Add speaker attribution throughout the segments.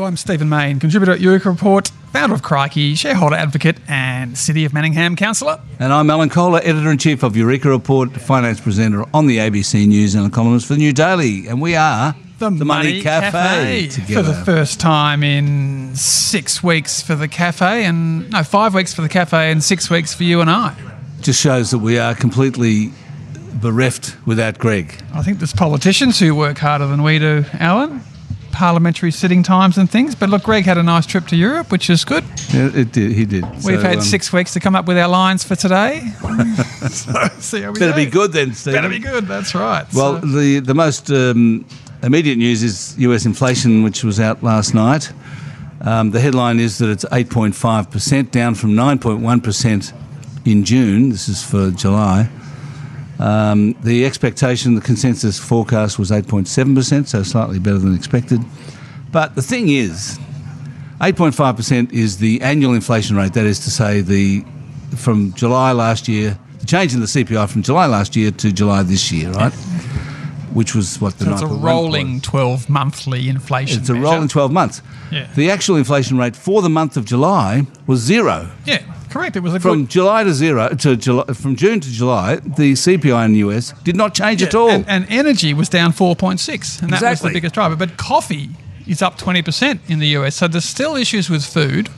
Speaker 1: Hello, I'm Stephen Mayne, contributor at Eureka Report, founder of Crikey, shareholder advocate, and City of Manningham councillor.
Speaker 2: And I'm Alan Kohler, editor in chief of Eureka Report, finance presenter on the ABC News, and a columnist for the New Daily. And we are
Speaker 1: The, Money, Cafe, for
Speaker 2: together.
Speaker 1: the first time in six weeks for the cafe, and no, five weeks for the cafe, and six weeks for you and I.
Speaker 2: Just shows that we are completely bereft without Greg.
Speaker 1: I think there's politicians who work harder than we do, Alan. Parliamentary sitting times and things. But look, Greg had a nice trip to Europe, which is good.
Speaker 2: Yeah, it did, he did.
Speaker 1: We've
Speaker 2: So,
Speaker 1: had
Speaker 2: um,
Speaker 1: six weeks to come up with our lines for today. so, see how we
Speaker 2: Better
Speaker 1: go.
Speaker 2: be good then, Steve.
Speaker 1: Better be good. That's right.
Speaker 2: Well,
Speaker 1: So-
Speaker 2: the, the most um, immediate news is US inflation, which was out last night. Um, the headline is that it's 8.5%, down from 9.1% in June. This is for July. Um, the expectation, the consensus forecast was 8.7%, so slightly better than expected. But the thing is, 8.5% is the annual inflation rate. That is to say, the from July last year, the change in the CPI from July last year to July this year, right? Which was what the
Speaker 1: So it's a rolling. 12 monthly inflation.
Speaker 2: It's a
Speaker 1: measure.
Speaker 2: rolling 12 months.
Speaker 1: Yeah.
Speaker 2: The actual inflation rate for the month of July was zero.
Speaker 1: Yeah, correct. It was a
Speaker 2: From
Speaker 1: good.
Speaker 2: July to zero to July, from June to July, the CPI in the US did not change at all.
Speaker 1: And, and energy was down 4.6, and that was the biggest driver. But coffee is up 20% in the US. So there's still issues with food.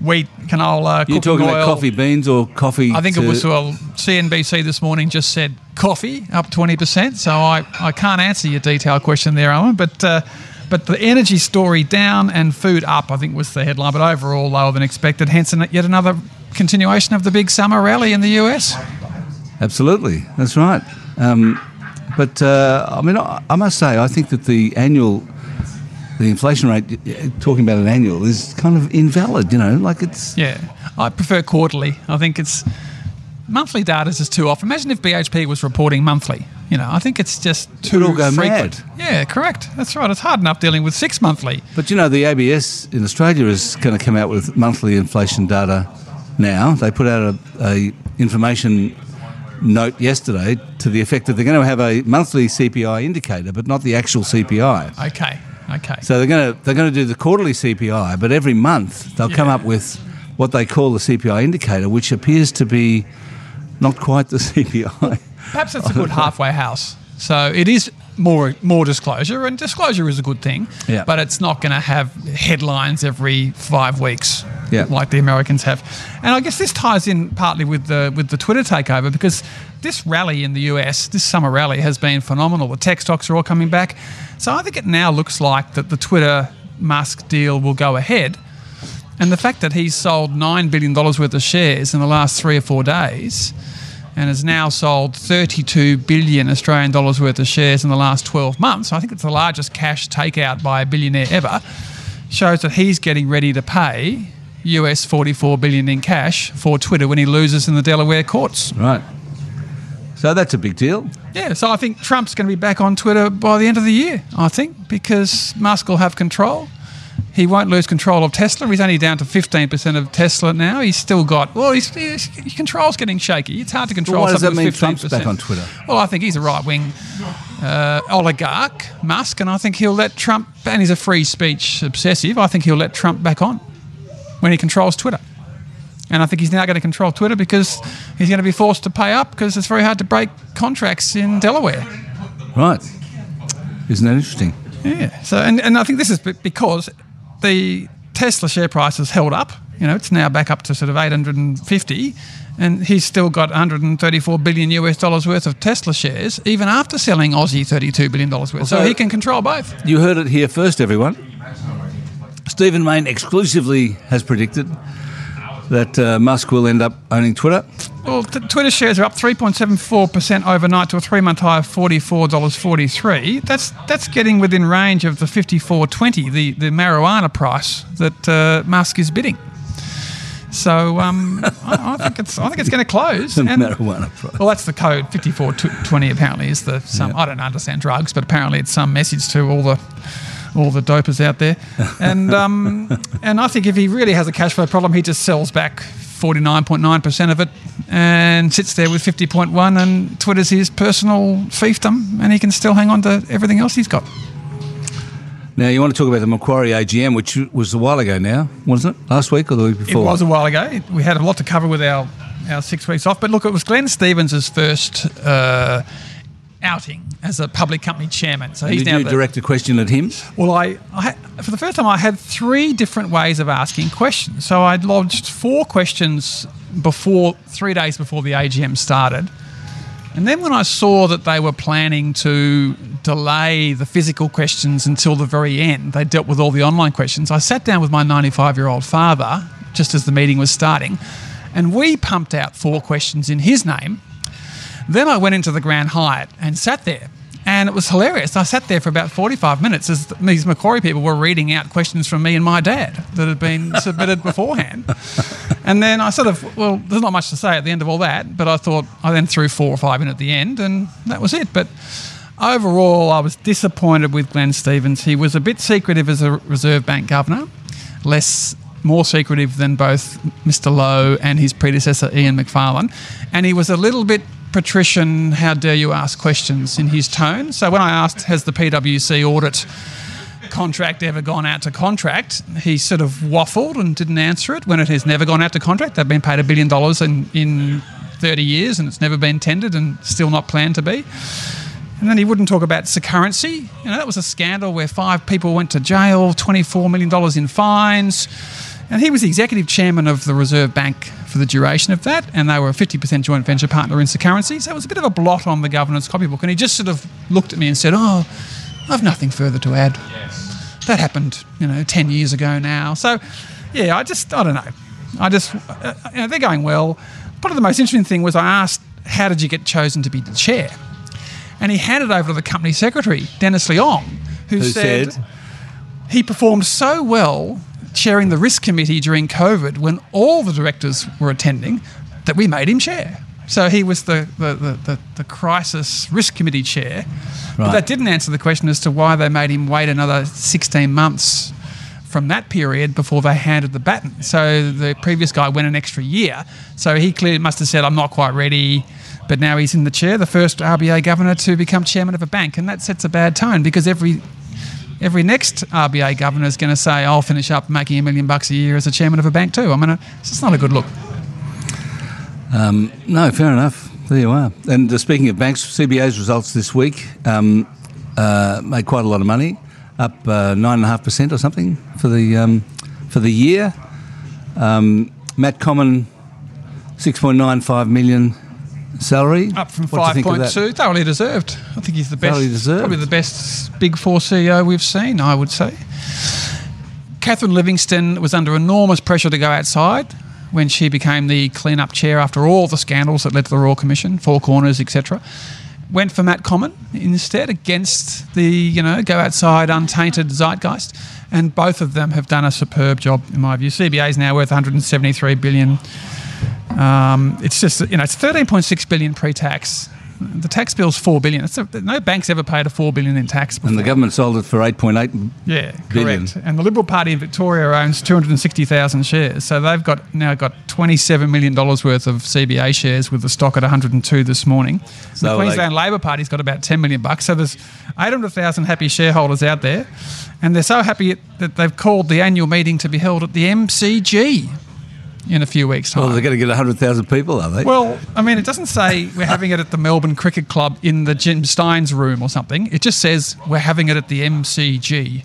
Speaker 1: Wheat, canola,
Speaker 2: You're talking
Speaker 1: oil.
Speaker 2: about coffee beans or coffee?
Speaker 1: I think it was well, CNBC this morning just said coffee up 20%. So I, I can't answer your detailed question there, Alan. But uh, but the energy story down and food up, I think was the headline. But overall lower than expected. Hence yet another continuation of the big summer rally in the US.
Speaker 2: Absolutely, that's right. Um, but uh, I mean, I, I must say, I think that the annual, the inflation rate, talking about an annual, is kind of invalid. You know, like it's
Speaker 1: Yeah, I prefer quarterly. I think it's monthly data is too often. Imagine if BHP was reporting monthly. You know, I think it's just too
Speaker 2: all go
Speaker 1: frequent.
Speaker 2: mad.
Speaker 1: Yeah, correct. That's right. It's hard enough dealing with six monthly.
Speaker 2: But you know, the ABS in Australia is going to come out with monthly inflation data now. They put out a, a information note yesterday to the effect that they're going to have a monthly CPI indicator, but not the actual CPI.
Speaker 1: Okay, okay.
Speaker 2: So they're going to they're going to do the quarterly CPI, but every month they'll come up with what they call the CPI indicator, which appears to be not quite the CPI.
Speaker 1: Perhaps it's a good halfway house. So it is more more disclosure, and disclosure is a good thing.
Speaker 2: Yeah.
Speaker 1: But it's not going to have headlines every five weeks,
Speaker 2: Yeah.
Speaker 1: like the Americans have. And I guess this ties in partly with the with the Twitter takeover because this rally in the US, this summer rally, has been phenomenal. The tech stocks are all coming back. So I think it now looks like that the Twitter Musk deal will go ahead. And the fact that he's sold $9 billion worth of shares in the last three or four days and has now sold 32 billion Australian dollars worth of shares in the last 12 months, I think it's the largest cash takeout by a billionaire ever, shows that he's getting ready to pay US 44 billion in cash for Twitter when he loses in the Delaware courts.
Speaker 2: right. So that's a big deal.
Speaker 1: Yeah, so I think Trump's going to be back on Twitter by the end of the year, I think, because Musk will have control. He won't lose control of Tesla. He's only down to 15% of Tesla now. He's still got, well, he's, he's, his control's getting shaky. It's hard to control
Speaker 2: why does
Speaker 1: something
Speaker 2: that mean
Speaker 1: with 15%.
Speaker 2: Trump's back on Twitter?
Speaker 1: Well, I think he's a right wing uh, oligarch, Musk, and I think he'll let Trump, and he's a free speech obsessive, I think he'll let Trump back on when he controls Twitter. And I think he's now going to control Twitter because he's going to be forced to pay up because it's very hard to break contracts in Delaware.
Speaker 2: Right. Isn't that interesting?
Speaker 1: Yeah. So, and, and I think this is because the Tesla share price has held up. You know, it's now back up to sort of 850, and he's still got 134 billion US dollars worth of Tesla shares, even after selling Aussie 32 billion dollars worth. So
Speaker 2: So-
Speaker 1: he can control both.
Speaker 2: You heard it here first, everyone. Stephen Mayne exclusively has predicted that uh, Musk will end up owning Twitter.
Speaker 1: Well, t- Twitter shares are up 3.74% overnight to a three-month high of $44.43. That's that's getting within range of the 54.20, the, the marijuana price that uh, Musk is bidding. So um, I, I think it's I think it's going to close.
Speaker 2: The
Speaker 1: And-
Speaker 2: marijuana price.
Speaker 1: Well, that's the code. 5420 apparently is the some. I don't understand drugs, but apparently it's some message to all the all the dopers out there. And um, and I think if he really has a cash flow problem, he just sells back 49.9% of it and sits there with 50.1 and Twitter's his personal fiefdom and he can still hang on to everything else he's got.
Speaker 2: Now, you want to talk about the Macquarie AGM, which was a while ago now, wasn't it? Last week or the week before?
Speaker 1: It was a while ago. We had a lot to cover with our, our six weeks off. But look, it was Glenn Stevens' first uh, outing as a public company chairman. So he's
Speaker 2: Did
Speaker 1: now
Speaker 2: you
Speaker 1: the-
Speaker 2: direct a question at him?
Speaker 1: Well, I, I for the first time I had three different ways of asking questions. So I'd lodged four questions before three days before the AGM started, and then when I saw that they were planning to delay the physical questions until the very end, they dealt with all the online questions. I sat down with my 95-year-old father just as the meeting was starting, and we pumped out four questions in his name. Then I went into the Grand Hyatt and sat there. And it was hilarious. I sat there for about 45 minutes as these Macquarie people were reading out questions from me and my dad that had been submitted beforehand. And then I sort of, well, there's not much to say at the end of all that, but I thought I then threw four or five in at the end, and that was it. But overall, I was disappointed with Glenn Stevens. He was a bit secretive as a Reserve Bank governor, less more secretive than both Mr. Lowe and his predecessor Ian Macfarlane, and he was a little bit patrician. How dare you ask questions in his tone? So when I asked, "Has the PwC audit?" contract ever gone out to contract, he sort of waffled and didn't answer it when it has never gone out to contract. They've been paid a billion dollars in, in 30 years and it's never been tendered and still not planned to be. And then he wouldn't talk about Securency. You know, that was a scandal where five people went to jail, $24 million in fines. And he was the executive chairman of the Reserve Bank for the duration of that, and they were a 50% joint venture partner in Securency. So it was a bit of a blot on the governance copybook. And he just sort of looked at me and said, Oh, I've nothing further to add. That happened, you know, 10 years ago now. So, yeah, I just, I don't know. I just, uh, you know, they're going well. Probably the most interesting thing was I asked, How did you get chosen to be the chair? And he handed over to the company secretary, Dennis Leong, who,
Speaker 2: Who
Speaker 1: said,
Speaker 2: said?
Speaker 1: he performed so well chairing the risk committee during COVID when all the directors were attending that we made him chair. So he was the, the, the, the, the crisis risk committee chair. But that didn't answer the question as to why they made him wait another 16 months from that period before they handed the baton. So the previous guy went an extra year. So he clearly must have said, I'm not quite ready. But now he's in the chair, the first RBA governor to become chairman of a bank. And that sets a bad tone because every every next RBA governor is going to say, I'll finish up making a million bucks a year as a chairman of a bank too. I mean, it's just not a good look.
Speaker 2: No, fair enough. There you are. And uh, speaking of banks, CBA's results this week um, uh, made quite a lot of money, up uh, nine and a half percent or something for the um, for the year. Um, Matt Comyn, six point nine five million salary.
Speaker 1: Up from
Speaker 2: What do you think of that?
Speaker 1: 5.2, thoroughly deserved. I think he's the best,
Speaker 2: Thoroughly deserved.
Speaker 1: probably the best Big Four CEO we've seen, I would say. Catherine Livingstone was under enormous pressure to go outside when she became the clean-up chair after all the scandals that led to the Royal Commission, Four Corners, etc. Went for Matt Comyn instead against the, you know, go outside untainted zeitgeist. And both of them have done a superb job, in my view. CBA is now worth 173 billion. Um, it's just you know it's 13.6 billion pre-tax. The tax bill's four billion. It's a, no bank's ever paid a four billion in tax before.
Speaker 2: And the government sold it for eight point eight.
Speaker 1: yeah,
Speaker 2: billion.
Speaker 1: correct. And the Liberal Party in Victoria owns 260,000 shares, so they've got now got 27 million dollars worth of CBA shares with the stock at 102 this morning.
Speaker 2: So
Speaker 1: the Queensland Labor Party's got about 10 million bucks. So there's 800,000 happy shareholders out there, and they're so happy that they've called the annual meeting to be held at the MCG in a few weeks' time.
Speaker 2: Well, they're going to get hundred thousand people, are they?
Speaker 1: Well, I mean, it doesn't say we're having it at the Melbourne Cricket Club in the Jim Stynes room or something. It just says we're having it at the MCG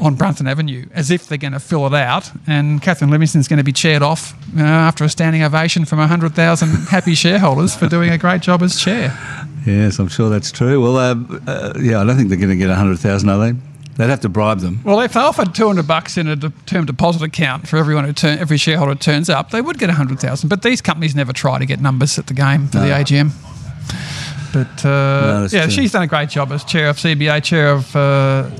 Speaker 1: on Brunton Avenue, as if they're going to fill it out. And Catherine Livingstone's going to be chaired off know, after a standing ovation from 100,000 happy shareholders for doing a great job as chair.
Speaker 2: yes, I'm sure that's true. Well, uh, uh, yeah, I don't think they're going to get hundred thousand, are they? They'd have to bribe them.
Speaker 1: Well, if they offered 200 bucks in a de- term deposit account for everyone who turn, every shareholder turns up, they would get 100,000. But these companies never try to get numbers at the game for the AGM. But uh,
Speaker 2: that's
Speaker 1: yeah,
Speaker 2: true.
Speaker 1: she's done a great job as chair of CBA, chair of uh,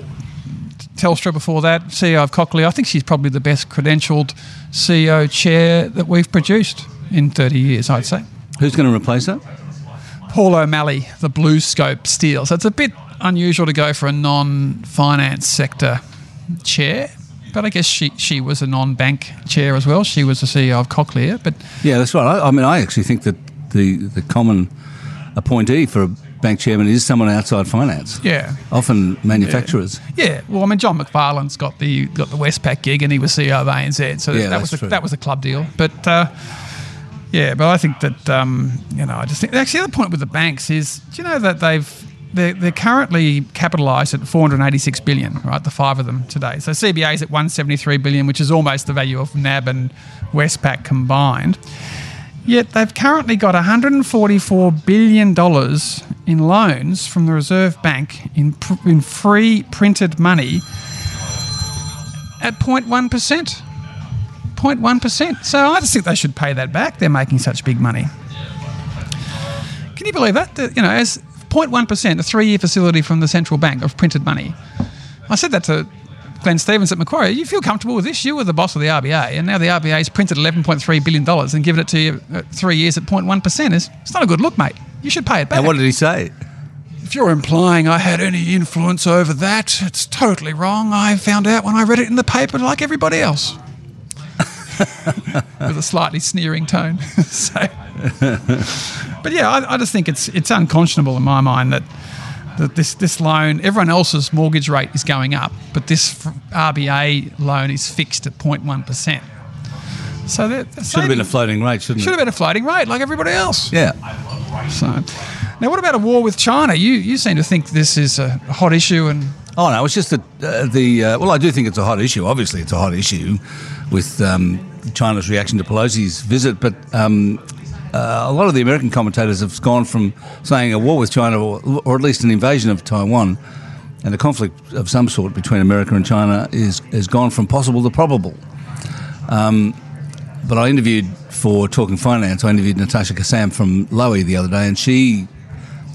Speaker 1: Telstra before that, CEO of Cochlear. I think she's probably the best credentialed CEO chair that we've produced in 30 years, I'd say.
Speaker 2: Who's going to replace her?
Speaker 1: Paul O'Malley, the BlueScope Steel. So it's a bit unusual to go for a non-finance sector chair, but I guess she, she was a non-bank chair as well. She was the CEO of Cochlear, but
Speaker 2: Yeah, that's right. I, I mean, I actually think that the the common appointee for a bank chairman is someone outside finance.
Speaker 1: Yeah.
Speaker 2: Often manufacturers.
Speaker 1: Yeah, well, I mean, John McFarlane's got the got the Westpac gig, and he was CEO of ANZ, so
Speaker 2: Yeah,
Speaker 1: that was a, that was a club deal. But uh, yeah, but I think that um, you know, I just think actually the other point with the banks is, do you know that they've they're, they're currently capitalised at 486 billion, right? The five of them today. So CBA is at 173 billion, which is almost the value of NAB and Westpac combined. Yet they've currently got 144 billion dollars in loans from the Reserve Bank in pr- in free printed money at 0.1 percent. 0.1 percent. So I just think they should pay that back. They're making such big money. Can you believe that? That, You know, as 0.1 percent, a three-year facility from the central bank of printed money. I said that to Glenn Stevens at Macquarie. You feel comfortable with this? You were the boss of the RBA, and now the RBA's printed 11.3 billion dollars and given it to you at three years at 0.1 percent. It's not a good look, mate. You should pay it back.
Speaker 2: And what did he say?
Speaker 1: If you're implying I had any influence over that, it's totally wrong. I found out when I read it in the paper like everybody else. With a slightly sneering tone. so, but yeah, I, I just think it's it's unconscionable in my mind that, that this, this loan, everyone else's mortgage rate is going up, but this RBA loan is fixed at 0.1%. So that
Speaker 2: Should have been a floating rate, shouldn't it?
Speaker 1: should have been a floating rate like everybody else.
Speaker 2: Yeah.
Speaker 1: So, now what about a war with China? You you seem to think this is a hot issue, and
Speaker 2: Oh no, it's just that uh, the uh, well, I do think it's a hot issue. Obviously, it's a hot issue with um, China's reaction to Pelosi's visit, but um, uh, a lot of the American commentators have gone from saying a war with China, or, or at least an invasion of Taiwan, and a conflict of some sort between America and China is has gone from possible to probable. Um, but I interviewed for Talking Finance. I interviewed Natasha Kassam from Lowy the other day, and she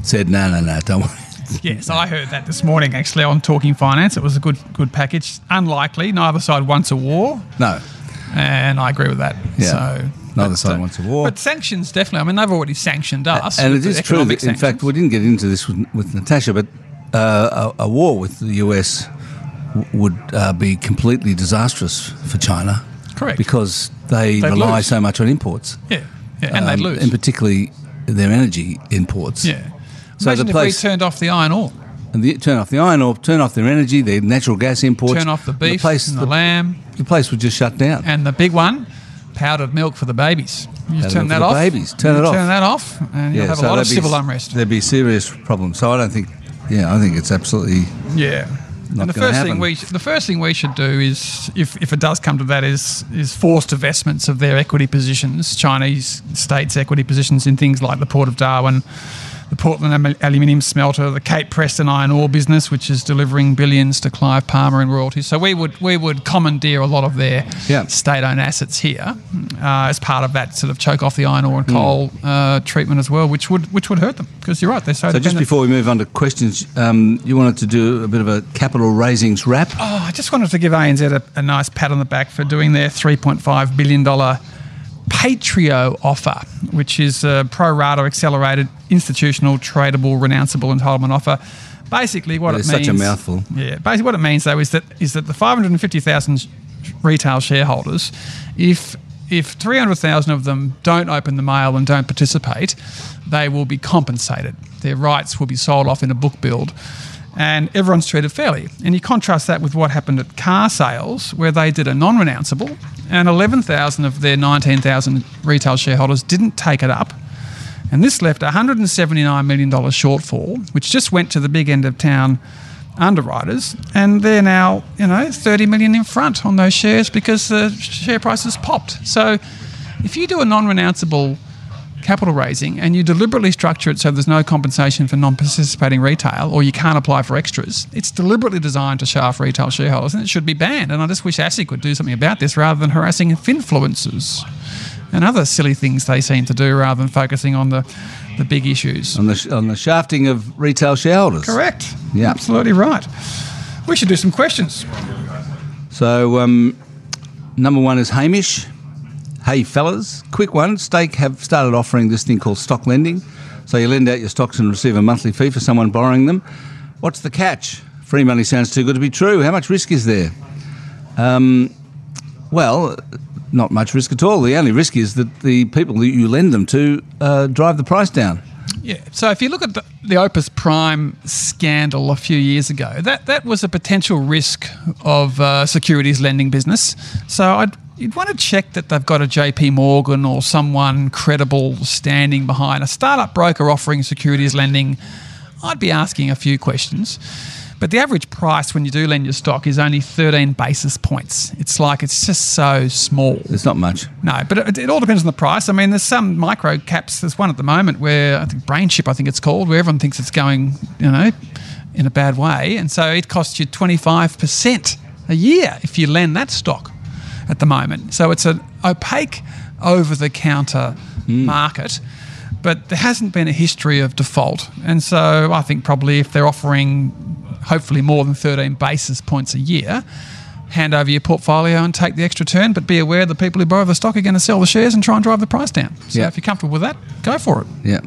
Speaker 2: said, "No, no, no, don't worry."
Speaker 1: Yes, I heard that this morning actually on Talking Finance. It was a good good package. Unlikely, neither side wants a war,
Speaker 2: No,
Speaker 1: and I agree with that.
Speaker 2: Yeah.
Speaker 1: So
Speaker 2: Neither
Speaker 1: but,
Speaker 2: side
Speaker 1: uh,
Speaker 2: wants a war.
Speaker 1: But sanctions definitely. I mean, they've already sanctioned us.
Speaker 2: And it is true that, in fact, we didn't get into this with, with Natasha, but uh, a, a war with the US w- would uh, be completely disastrous for China.
Speaker 1: Correct.
Speaker 2: Because they
Speaker 1: They'd
Speaker 2: rely
Speaker 1: lose.
Speaker 2: so much on imports.
Speaker 1: yeah, yeah, and they
Speaker 2: Um,
Speaker 1: lose.
Speaker 2: And particularly their energy imports.
Speaker 1: yeah.
Speaker 2: So
Speaker 1: Imagine
Speaker 2: the
Speaker 1: if
Speaker 2: place,
Speaker 1: we turned off the iron ore,
Speaker 2: and the, turn off the iron ore, turn off their energy, their natural gas imports.
Speaker 1: turn off the beef
Speaker 2: place,
Speaker 1: and the,
Speaker 2: the,
Speaker 1: lamb,
Speaker 2: the place would just shut down.
Speaker 1: and the big one, powdered milk for the babies. You
Speaker 2: Powdered
Speaker 1: turn that off.
Speaker 2: babies. Turn it off.
Speaker 1: Turn that off, and you'll have a lot of
Speaker 2: be-
Speaker 1: civil unrest.
Speaker 2: There'd be serious problems. So I don't think, yeah, I think it's absolutely
Speaker 1: Yeah.
Speaker 2: Not
Speaker 1: and the first
Speaker 2: happen.
Speaker 1: thing we the first thing we should do is if, if it does come to that is is forced divestments of their equity positions, Chinese states' equity positions in things like the Port of Darwin, the Portland aluminium smelter, the Cape Preston iron ore business, which is delivering billions to Clive Palmer in royalties. So we would we would commandeer a lot of their
Speaker 2: Yeah.
Speaker 1: state-owned assets here uh, as part of that sort of choke off the iron ore and
Speaker 2: Hmm.
Speaker 1: coal uh, treatment as well, which would which would hurt them because you're right they're so.
Speaker 2: So just before we move on to questions, um, you wanted to do a bit of a capital raisings wrap.
Speaker 1: Oh, I just wanted to give ANZ a, a nice pat on the back for doing their $3.5 billion PAITREO offer, which is a pro rata accelerated institutional tradable renounceable entitlement offer. Basically, what
Speaker 2: It's
Speaker 1: it means.
Speaker 2: such a mouthful.
Speaker 1: Yeah, basically, what it means though is that is that the 550,000 retail shareholders, if if 300,000 of them don't open the mail and don't participate, they will be compensated. Their rights will be sold off in a book build, and everyone's treated fairly. And you contrast that with what happened at Carsales, where they did a non-renounceable, and 11,000 of their 19,000 retail shareholders didn't take it up. And this left a $179 million shortfall, which just went to the big end of town underwriters. And they're now, you know, 30 million in front on those shares because the share price has popped. So if you do a non renounceable capital raising and you deliberately structure it so there's no compensation for non participating retail or you can't apply for extras, it's deliberately designed to shaft retail shareholders and it should be banned. And I just wish ASIC would do something about this rather than harassing influencers and other silly things they seem to do rather than focusing on the, the big issues.
Speaker 2: On the, on the shafting of retail shareholders.
Speaker 1: Correct.
Speaker 2: Yeah.
Speaker 1: Absolutely right. We should do some questions.
Speaker 2: So, um, number one is Hamish. Hey, fellas, quick one. Stake have started offering this thing called stock lending. So you lend out your stocks and receive a monthly fee for someone borrowing them. What's the catch? Free money sounds too good to be true. How much risk is there? Um, well, not much risk at all. The only risk is that the people that you lend them to uh, drive the price down.
Speaker 1: Yeah. So if you look at the, the Opes Prime scandal a few years ago, that that was a potential risk of uh, securities lending business. So I'd you'd want to check that they've got a JP Morgan or someone credible standing behind a startup broker offering securities lending. I'd be asking a few questions. But the average price when you do lend your stock is only 13 basis points. It's like it's just so small.
Speaker 2: It's not much.
Speaker 1: No, but it, it all depends on the price. I mean, there's some micro caps. There's one at the moment where I think BrainChip, I think it's called, where everyone thinks it's going, you know, in a bad way, and so it costs you 25% a year if you lend that stock at the moment. So it's an opaque, over-the-counter hmm. market. But there hasn't been a history of default. And so I think probably if they're offering hopefully more than 13 basis points a year, hand over your portfolio and take the extra turn. But be aware the people who borrow the stock are going to sell the shares and try and drive the price down. So
Speaker 2: Yeah.
Speaker 1: if you're comfortable with that, go for it.
Speaker 2: Yeah.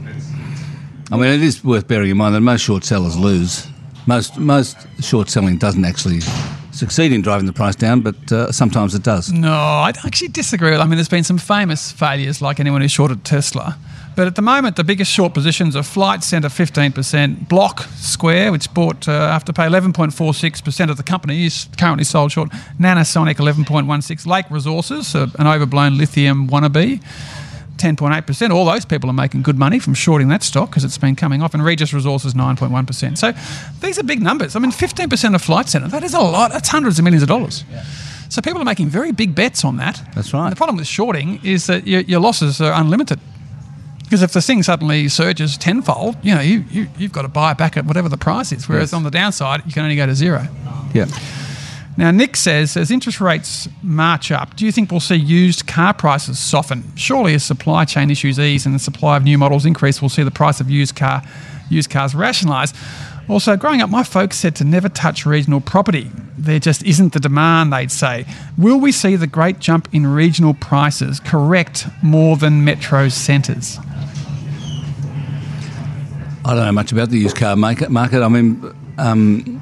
Speaker 2: I mean, it is worth bearing in mind that most short sellers lose. Most most short selling doesn't actually succeed in driving the price down, but uh, sometimes it does.
Speaker 1: No, I actually disagree. I mean, there's been some famous failures, like anyone who shorted Tesla. But at the moment, the biggest short positions are Flight Centre 15%, Block Square, which bought uh, Afterpay 11.46% of the company, is currently sold short. Nanosonic 11.16, Lake Resources, uh, an overblown lithium wannabe. 10.8%. All those people are making good money from shorting that stock because it's been coming off. And Regis Resources, 9.1%. So these are big numbers. I mean, 15% of Flight Centre, that is a lot. That's hundreds of millions of dollars. So people are making very big bets on that.
Speaker 2: That's right.
Speaker 1: And the problem with shorting is that your, your losses are unlimited. Because if the thing suddenly surges tenfold, you know, you, you, you've got to buy it back at whatever the price is. Whereas
Speaker 2: Yes.
Speaker 1: on the downside, you can only go to zero.
Speaker 2: Yeah.
Speaker 1: Now, Nick says, as interest rates march up, do you think we'll see used car prices soften? Surely, as supply chain issues ease and the supply of new models increase, we'll see the price of used car used cars rationalise. Also, growing up, my folks said to never touch regional property. There just isn't the demand, they'd say. Will we see the great jump in regional prices correct more than metro centres?
Speaker 2: I don't know much about the used car market. I mean, um,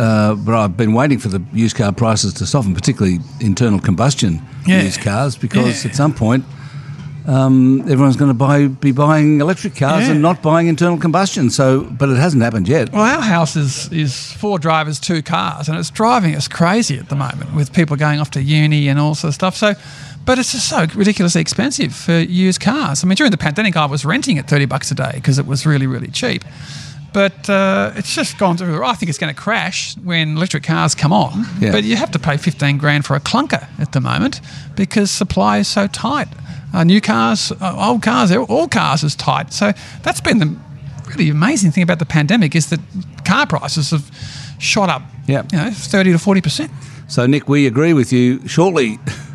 Speaker 2: uh, but I've been waiting for the used car prices to soften, particularly internal combustion
Speaker 1: Yeah.
Speaker 2: used cars, because
Speaker 1: Yeah.
Speaker 2: at some point um, everyone's going to buy be buying electric cars
Speaker 1: Yeah.
Speaker 2: and not buying internal combustion. So, but it hasn't happened yet.
Speaker 1: Well, our house is, is four drivers, two cars, and it's driving us crazy at the moment with people going off to uni and all sorts of stuff. So, but it's just so ridiculously expensive for used cars. I mean, during the pandemic, I was renting at 30 bucks a day because it was really, really cheap. But uh, it's just gone through. I think it's going to crash when electric cars come on.
Speaker 2: Yeah.
Speaker 1: But you have to pay 15 grand for a clunker at the moment because supply is so tight. Uh, new cars, uh, old cars, all cars is tight. So that's been the really amazing thing about the pandemic is that car prices have shot up.
Speaker 2: Yeah.
Speaker 1: You know, 30 to 40 percent.
Speaker 2: So, Nick, we agree with you. Shortly,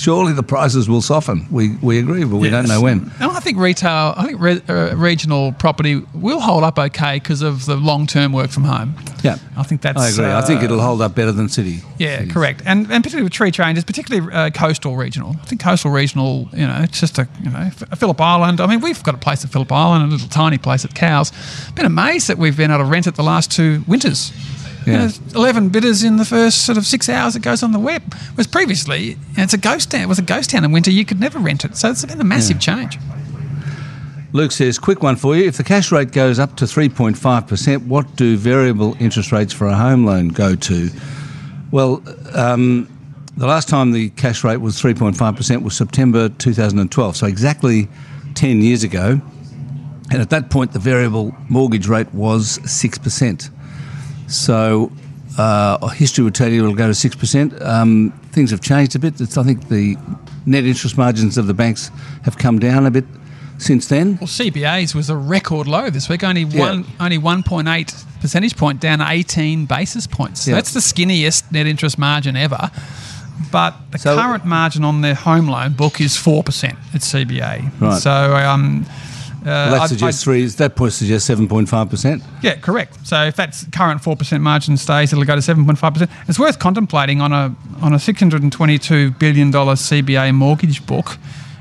Speaker 2: surely the prices will soften. We we agree, but we don't know when.
Speaker 1: And I think retail, I think re- uh, regional property will hold up okay because of the long-term work from home.
Speaker 2: Yeah,
Speaker 1: I think that's.
Speaker 2: I agree. I think
Speaker 1: uh,
Speaker 2: it'll hold up better than city.
Speaker 1: Yeah,
Speaker 2: cities.
Speaker 1: correct. And and particularly with tree changes, particularly uh, coastal regional. I think coastal regional, you know, it's just a you know Phillip Island. I mean, we've got a place at Phillip Island, a little tiny place at Cowes. Been amazed that we've been able to rent it the last two winters. You know, Eleven bidders in the first sort of six hours it goes on the web. Whereas previously, it's a ghost town. It was a ghost town in winter. You could never rent it. So it's been a massive change.
Speaker 2: Luke says, quick one for you. If the cash rate goes up to 3.5%, what do variable interest rates for a home loan go to? Well, um, the last time the cash rate was 3.5% was September 2012, so exactly 10 years ago. And at that point, the variable mortgage rate was 6%. So uh, history would tell you it'll go to 6%. Um, things have changed a bit. It's, I think the net interest margins of the banks have come down a bit since then.
Speaker 1: Well, CBA's was a record low this week. Only one, only one point eight percentage point down, eighteen basis points. So
Speaker 2: Yeah.
Speaker 1: That's the skinniest net interest margin ever. But the
Speaker 2: So-
Speaker 1: current margin on their home loan book is four percent at CBA.
Speaker 2: Right.
Speaker 1: So um, uh,
Speaker 2: Well, that
Speaker 1: I'd-
Speaker 2: suggests
Speaker 1: I'd-
Speaker 2: three. That point suggests seven point five percent.
Speaker 1: yeah, correct. So if that current four percent margin stays, it'll go to seven point five percent. It's worth contemplating on a on a six hundred and twenty two billion dollar CBA mortgage book.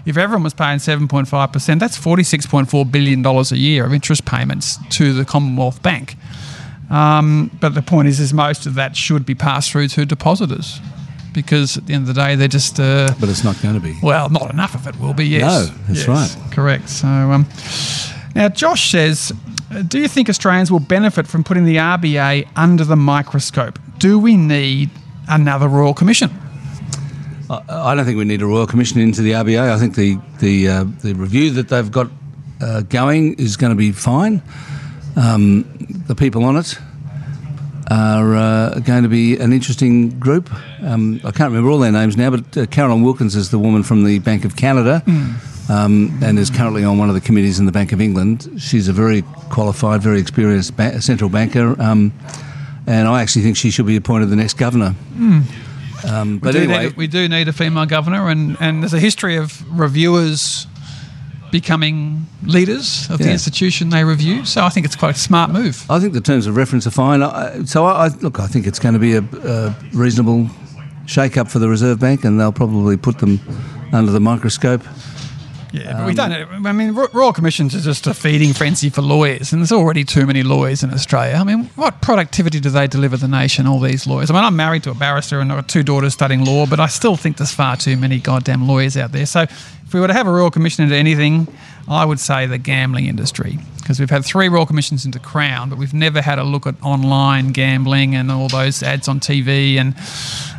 Speaker 1: If everyone was paying seven point five percent, that's forty six point four billion dollars a year of interest payments to the Commonwealth Bank. Um, but the point is, is most of that should be passed through to depositors, because at the end of the day, they're just uh,
Speaker 2: But it's not going to be.
Speaker 1: well, not enough of it will be, yes.
Speaker 2: No, that's right.
Speaker 1: Correct. So, um, Now, Josh says, do you think Australians will benefit from putting the RBA under the microscope? Do we need another Royal Commission?
Speaker 2: I I don't think we need a royal commission into the RBA. I think the the uh, the review that they've got uh, going is going to be fine. Um, the people on it are uh, going to be an interesting group. Um, I can't remember all their names now, but uh, Carolyn Wilkins is the woman from the Bank of Canada. Um, and is currently on one of the committees in the Bank of England. She's a very qualified, very experienced ba- central banker, um, and I actually think she should be appointed the next governor. Um, but
Speaker 1: we, do
Speaker 2: anyway,
Speaker 1: need, we do need a female governor, and, and there's a history of reviewers becoming leaders of the institution they review. So I think it's quite a smart move.
Speaker 2: I think the terms of reference are fine. I, so I, I look, I think it's going to be a, a reasonable shake-up for the Reserve Bank, and they'll probably put them under the microscope.
Speaker 1: Yeah, but we um, don't. I mean, Royal Commissions is just a feeding frenzy for lawyers, and there's already too many lawyers in Australia. I mean, what productivity do they deliver the nation? All these lawyers. I mean, I'm married to a barrister and I've got two daughters studying law, but I still think there's far too many goddamn lawyers out there. So, if we were to have a Royal Commission into anything, I would say the gambling industry, because we've had three Royal Commissions into Crown, but we've never had a look at online gambling and all those ads on TV and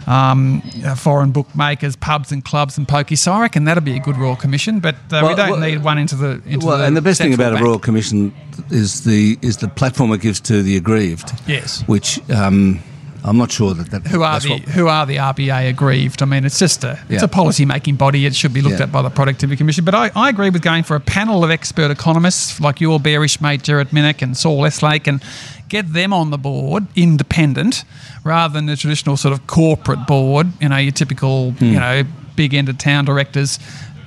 Speaker 1: um, uh, foreign bookmakers, pubs and clubs and pokies. So I reckon that'd be a good Royal Commission, but uh, we don't
Speaker 2: well,
Speaker 1: need one into the into
Speaker 2: well,
Speaker 1: the
Speaker 2: and the best thing about a. Royal Commission is the is the platform it gives to the aggrieved.
Speaker 1: Yes.
Speaker 2: Which um, I'm not sure that that
Speaker 1: Who are
Speaker 2: that's
Speaker 1: the
Speaker 2: what-
Speaker 1: who are the RBA aggrieved? I mean, it's just a it's a policy making body. It should be looked
Speaker 2: Yeah.
Speaker 1: at by the Productivity Commission. But I, I agree with going for a panel of expert economists like your bearish mate Gerard Minack and Saul Eslake and get them on the board, independent, rather than the traditional sort of corporate board. You know, your typical
Speaker 2: Hmm.
Speaker 1: you know big end of town directors.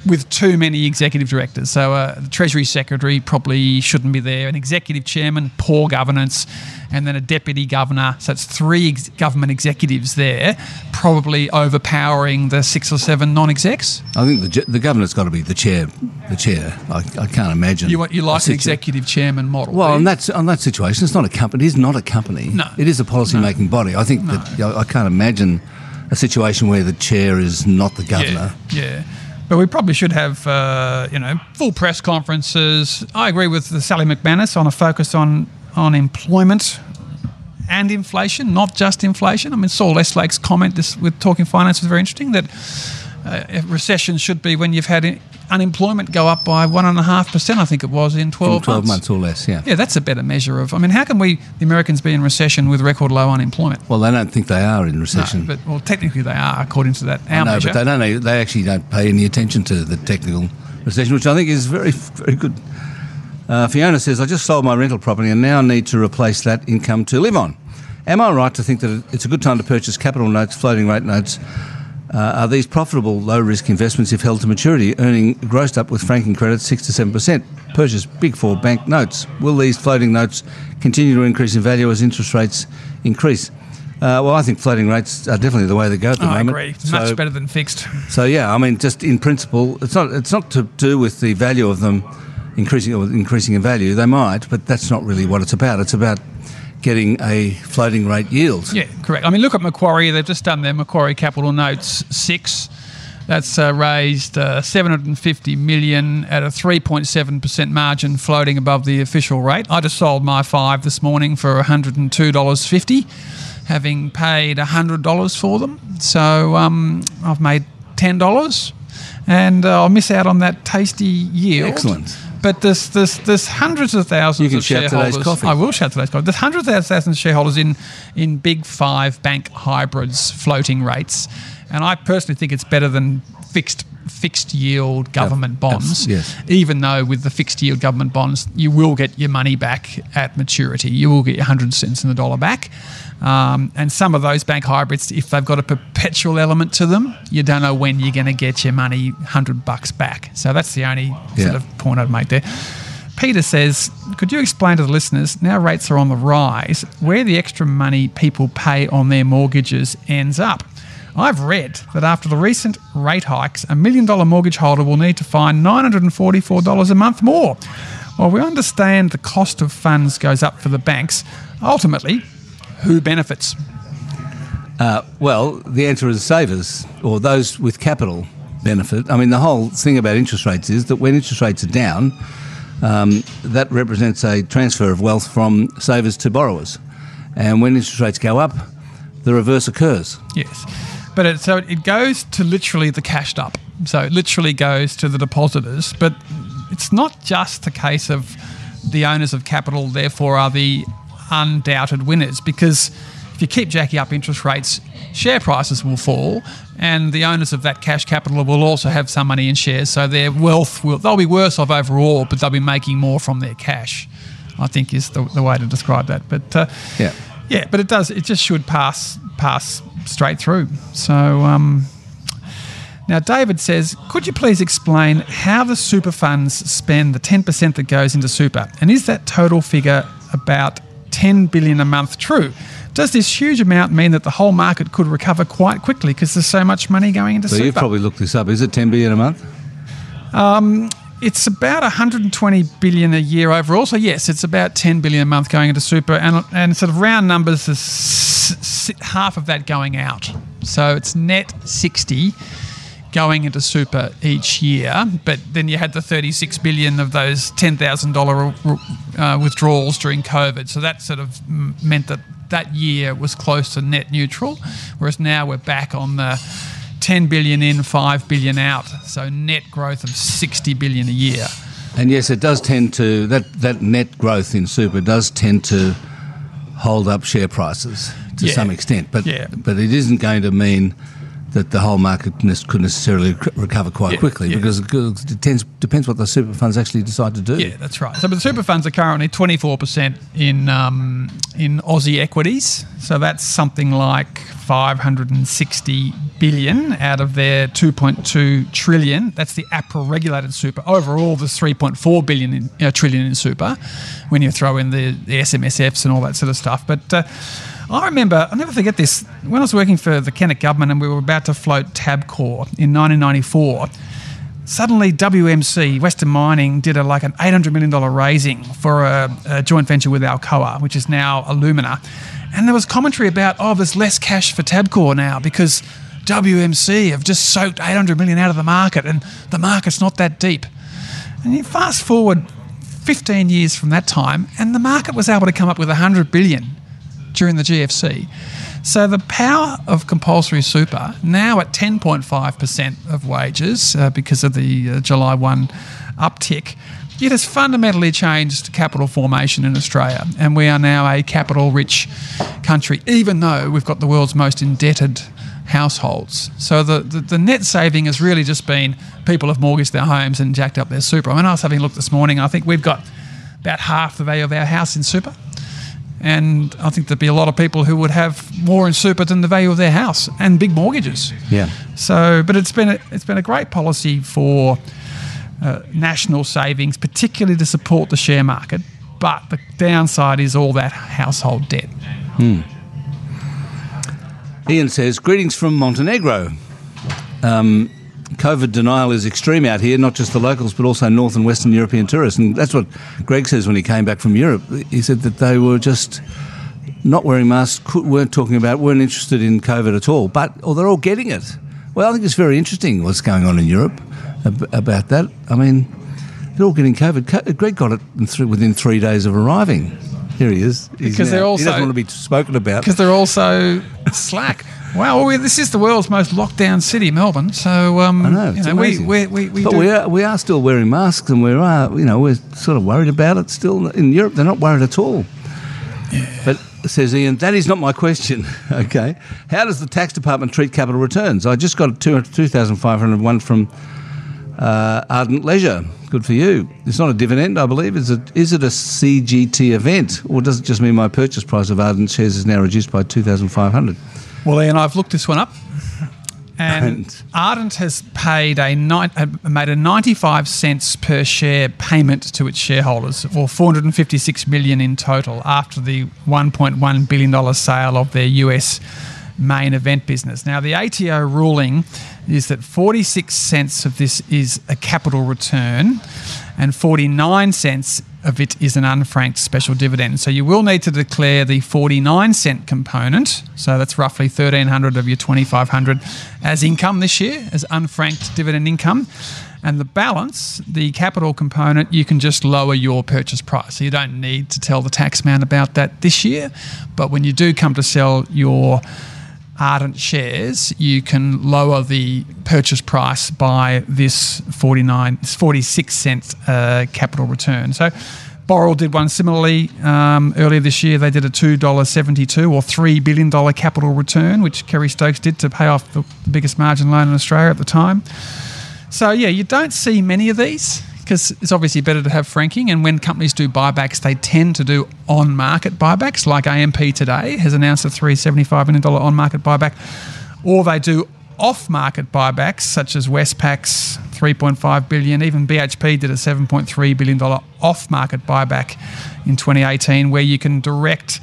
Speaker 1: With too many executive directors, so uh, the Treasury Secretary probably shouldn't be there. An executive chairman, poor governance, and then a deputy governor. So it's three ex- government executives there, probably overpowering the six or seven non-execs.
Speaker 2: I think the the governor's got to be the chair. The chair. I, I can't imagine.
Speaker 1: You want you like an executive chairman model?
Speaker 2: Well, on that on that situation, it's not a company. It is not a company.
Speaker 1: No.
Speaker 2: it is a policy-making body. I think that I I can't imagine a situation where the chair is not the governor.
Speaker 1: Yeah, yeah. But we probably should have, uh, you know, full press conferences. I agree with the Sally McManus on a focus on on employment and inflation, not just inflation. I mean, Saul Eslake's comment this with Talking Finance was very interesting that uh, recession should be when you've had unemployment go up by one and a half percent. I think it was in twelve,
Speaker 2: In Twelve months or less. Yeah.
Speaker 1: Yeah, that's a better measure of. I mean, how can we, the Americans, be in recession with record low unemployment?
Speaker 2: Well, they don't think they are in recession, No,
Speaker 1: but well, technically they are, according to that our
Speaker 2: know,
Speaker 1: measure.
Speaker 2: but they don't. They actually don't pay any attention to the technical recession, which I think is very, very good. Uh, Fiona says, "I just sold my rental property and now need to replace that income to live on. Am I right to think that it's a good time to purchase capital notes, floating rate notes? Uh, are these profitable, low risk investments if held to maturity, earning grossed up with franking credits six to seven percent? Purchase Big Four bank notes. Will these floating notes continue to increase in value as interest rates increase?" Uh, well, I think floating rates are definitely the way to go at the
Speaker 1: I
Speaker 2: moment.
Speaker 1: agree.
Speaker 2: So-
Speaker 1: Much better than fixed.
Speaker 2: so yeah, I mean, just in principle, it's not it's not to do with the value of them increasing or increasing in value. They might, but that's not really what it's about. It's about getting a floating rate yield.
Speaker 1: Yeah, correct. I mean, look at Macquarie. They've just done their Macquarie Capital Notes six. That's uh, raised uh, 750 million at a 3.7% margin, floating above the official rate. I just sold my five this morning for $102.50, having paid $100 for them. So um, I've made $10, and uh, I'll miss out on that tasty yield.
Speaker 2: Excellent.
Speaker 1: But there's, there's, there's hundreds of thousands
Speaker 2: You can
Speaker 1: of
Speaker 2: shout today's
Speaker 1: shareholders.
Speaker 2: coffee.
Speaker 1: I will shout today's coffee. There's hundreds of thousands of shareholders in, in big five bank hybrids floating rates. And I personally think it's better than fixed fixed yield government bonds.
Speaker 2: yes.
Speaker 1: Even though with the fixed yield government bonds, you will get your money back at maturity. You will get your 100 cents in the dollar back. Um, and some of those bank hybrids, if they've got a perpetual element to them, you don't know when you're going to get your money 100 bucks back. So that's the only sort of point I'd make there. Peter says, could you explain to the listeners, now rates are on the rise, where the extra money people pay on their mortgages ends up? I've read that after the recent rate hikes, a million dollar mortgage holder will need to find $944 a month more. While we understand the cost of funds goes up for the banks, ultimately, who benefits?
Speaker 2: Uh, well, the answer is savers or those with capital benefit. I mean, the whole thing about interest rates is that when interest rates are down, um, that represents a transfer of wealth from savers to borrowers. And when interest rates go up, the reverse occurs.
Speaker 1: Yes. But it, so it goes to literally the cashed up. So it literally goes to the depositors. But it's not just a case of the owners of capital, therefore, are the undoubted winners because if you keep jacking up interest rates, share prices will fall, and the owners of that cash capital will also have some money in shares, so their wealth will they'll be worse off overall, but they'll be making more from their cash. I think is the, the way to describe that. But uh,
Speaker 2: Yeah.
Speaker 1: yeah, but it does. It just should pass pass straight through. So um, now David says, could you please explain how the super funds spend the ten percent that goes into super, and is that total figure about ten billion a month true? Does this huge amount mean that the whole market could recover quite quickly because there's so much money going into
Speaker 2: So
Speaker 1: super?
Speaker 2: you've probably looked this up. Is it 10 billion a month?
Speaker 1: Um, it's about 120 billion a year overall. So yes, it's about 10 billion a month going into super, and and sort of round numbers is half of that going out. So it's net 60 going into super each year. But then you had the 36 billion of those $10,000 uh, withdrawals during COVID. So that sort of meant that that year was close to net neutral, whereas now we're back on the 10 billion in, 5 billion out. So net growth of 60 billion a year.
Speaker 2: And yes, it does tend to, that, that net growth in super does tend to hold up share prices to
Speaker 1: Yeah.
Speaker 2: some extent. But,
Speaker 1: Yeah.
Speaker 2: but it isn't going to mean that the whole market could necessarily recover quite
Speaker 1: Yeah,
Speaker 2: quickly
Speaker 1: yeah.
Speaker 2: because it depends, depends what the super funds actually decide to do.
Speaker 1: Yeah, that's right. So, but the super funds are currently 24% in um, in Aussie equities. So that's something like 560 billion out of their 2.2 trillion. That's the APRA regulated super. Overall, there's 3.4 billion in, uh, trillion in super when you throw in the, the SMSFs and all that sort of stuff. But uh, I remember, I'll never forget this, when I was working for the Kennett government and we were about to float Tabcorp in 1994 suddenly WMC Western Mining did a like an eight hundred million dollar raising for a, a joint venture with Alcoa, which is now Alumina. and there was commentary about oh there's less cash for Tabcorp now because WMC have just soaked eight hundred million out of the market and the market's not that deep. And you fast forward fifteen years from that time, and the market was able to come up with hundred billion during the GFC. So the power of compulsory super now at 10.5% of wages uh, because of the uh, July 1 uptick. It has fundamentally changed capital formation in Australia, and we are now a capital rich country, even though we've got the world's most indebted households. So the, the, the net saving has really just been people have mortgaged their homes and jacked up their super. I mean, I was having a look this morning, I think we've got about half the value of our house in super and I think there'd be a lot of people who would have more in super than the value of their house and big mortgages.
Speaker 2: Yeah.
Speaker 1: So, but it's been a, it's been a great policy for uh, national savings, particularly to support the share market. But the downside is all that household debt.
Speaker 2: Ian says, greetings from Montenegro. Um, COVID denial is extreme out here, not just the locals, but also North and Western European tourists. And that's what Greg says when he came back from Europe. He said that they were just not wearing masks, weren't talking about, weren't interested in COVID at all, but or they're all getting it. Well, I think it's very interesting what's going on in Europe about that. I mean, they're all getting COVID. Greg got it in within three days of arriving. Here he is. He's
Speaker 1: Because they're
Speaker 2: now-
Speaker 1: also-
Speaker 2: he doesn't want to be spoken about.
Speaker 1: Because they're also slack. Wow, well, this is the world's most locked down city, Melbourne. So, um,
Speaker 2: I know,
Speaker 1: you know, we,
Speaker 2: amazing.
Speaker 1: we, we, we
Speaker 2: but we are we are still wearing masks, and we are you know we're sort of worried about it still. In Europe, they're not worried at all. But says Ian, that is not my question. okay, how does the tax department treat capital returns? I just got a two two thousand five hundred one from uh, Ardent Leisure. Good for you. It's not a dividend, I believe. Is it? Is it a CGT event, or does it just mean my purchase price of Ardent shares is now reduced by two thousand five hundred?
Speaker 1: Well, Ian, I've looked this one up, and Ardent has paid a uh, made a ninety-five cents per share payment to its shareholders, or four hundred and fifty-six million in total, after the one point one billion dollar sale of their US main event business. Now, the ATO ruling is that forty-six cents of this is a capital return, and forty-nine cents of it is an unfranked special dividend. So you will need to declare the 49 cent component, so that's roughly 1300 of your 2500 as income this year, as unfranked dividend income. And the balance, the capital component, you can just lower your purchase price. So you don't need to tell the tax man about that this year. But when you do come to sell your Ardent shares, you can lower the purchase price by this 49, 46 cent uh, capital return. So Boral did one similarly um, earlier this year. They did a $2.72 or $3 billion capital return, which Kerry Stokes did to pay off the biggest margin loan in Australia at the time. So, yeah, you don't see many of these because it's obviously better to have franking. And when companies do buybacks, they tend to do on market buybacks, like AMP today has announced a $375 million on market buyback, or they do off market buybacks, such as Westpac's 3.5 billion. Even BHP did a 7.3 billion dollar off market buyback in 2018, where you can direct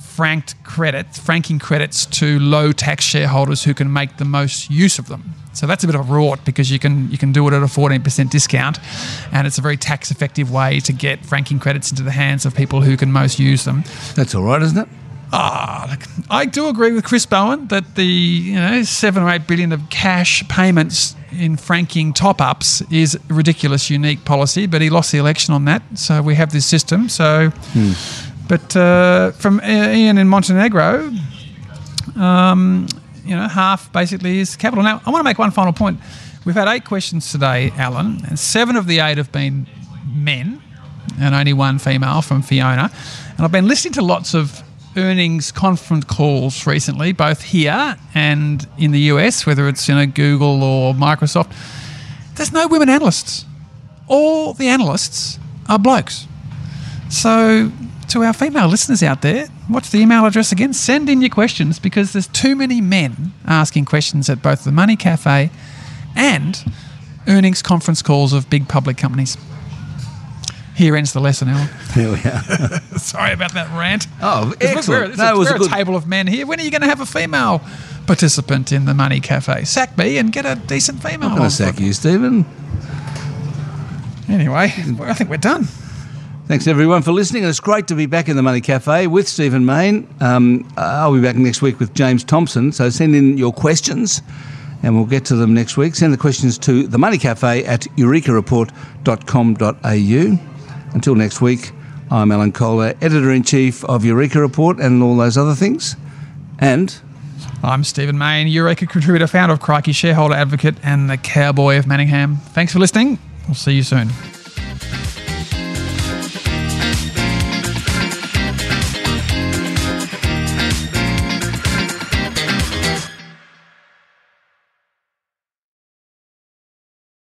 Speaker 1: franked credits, franking credits to low tax shareholders who can make the most use of them. So that's a bit of a rort because you can you can do it at a 14% discount, and it's a very tax effective way to get franking credits into the hands of people who can most use them.
Speaker 2: That's all right, isn't it?
Speaker 1: Ah, look, I do agree with Chris Bowen that the you know seven or eight billion of cash payments in franking top ups is a ridiculous, unique policy. But he lost the election on that, so we have this system. So, but uh, from Ian in Montenegro, um, you know, half basically is capital. Now, I want to make one final point. We've had eight questions today, Alan, and seven of the eight have been men, and only one female from Fiona. And I've been listening to lots of earnings conference calls recently, both here and in the US, whether it's you know Google or Microsoft. There's no women analysts. All the analysts are blokes. So, to our female listeners out there, what's the email address again? Send in your questions because there's too many men asking questions at both the Money Cafe and earnings conference calls of big public companies. Here ends the lesson, Alan.
Speaker 2: Here we are.
Speaker 1: Sorry about that rant.
Speaker 2: Oh,
Speaker 1: we're-
Speaker 2: excellent.
Speaker 1: It's
Speaker 2: No,
Speaker 1: a,
Speaker 2: it was
Speaker 1: we're
Speaker 2: a
Speaker 1: a table of men here. When are you going to have a female participant in the Money Cafe? Sack me and get a decent female.
Speaker 2: I'm going to sack you, Stephen.
Speaker 1: Anyway, I think we're done.
Speaker 2: Thanks everyone for listening. It's great to be back in the Money Cafe with Stephen Mayne. Um, I'll be back next week with James Thompson. So send in your questions and we'll get to them next week. Send the questions to the Money Cafe at eurekareport.com.au. Until next week, I'm Alan Kohler, editor in chief of Eureka Report and all those other things. And
Speaker 1: I'm Stephen Mayne, Eureka contributor, founder of Crikey, shareholder advocate, and the cowboy of Manningham. Thanks for listening. We'll see you soon.